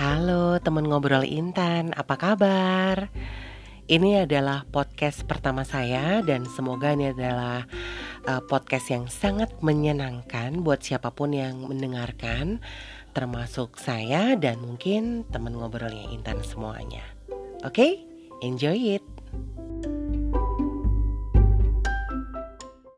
Halo teman ngobrol Intan, apa kabar? Ini adalah podcast pertama saya dan semoga ini adalah uh, podcast yang sangat menyenangkan buat siapa pun yang mendengarkan termasuk saya dan mungkin teman ngobrolnya Intan semuanya. Oke, okay? enjoy it.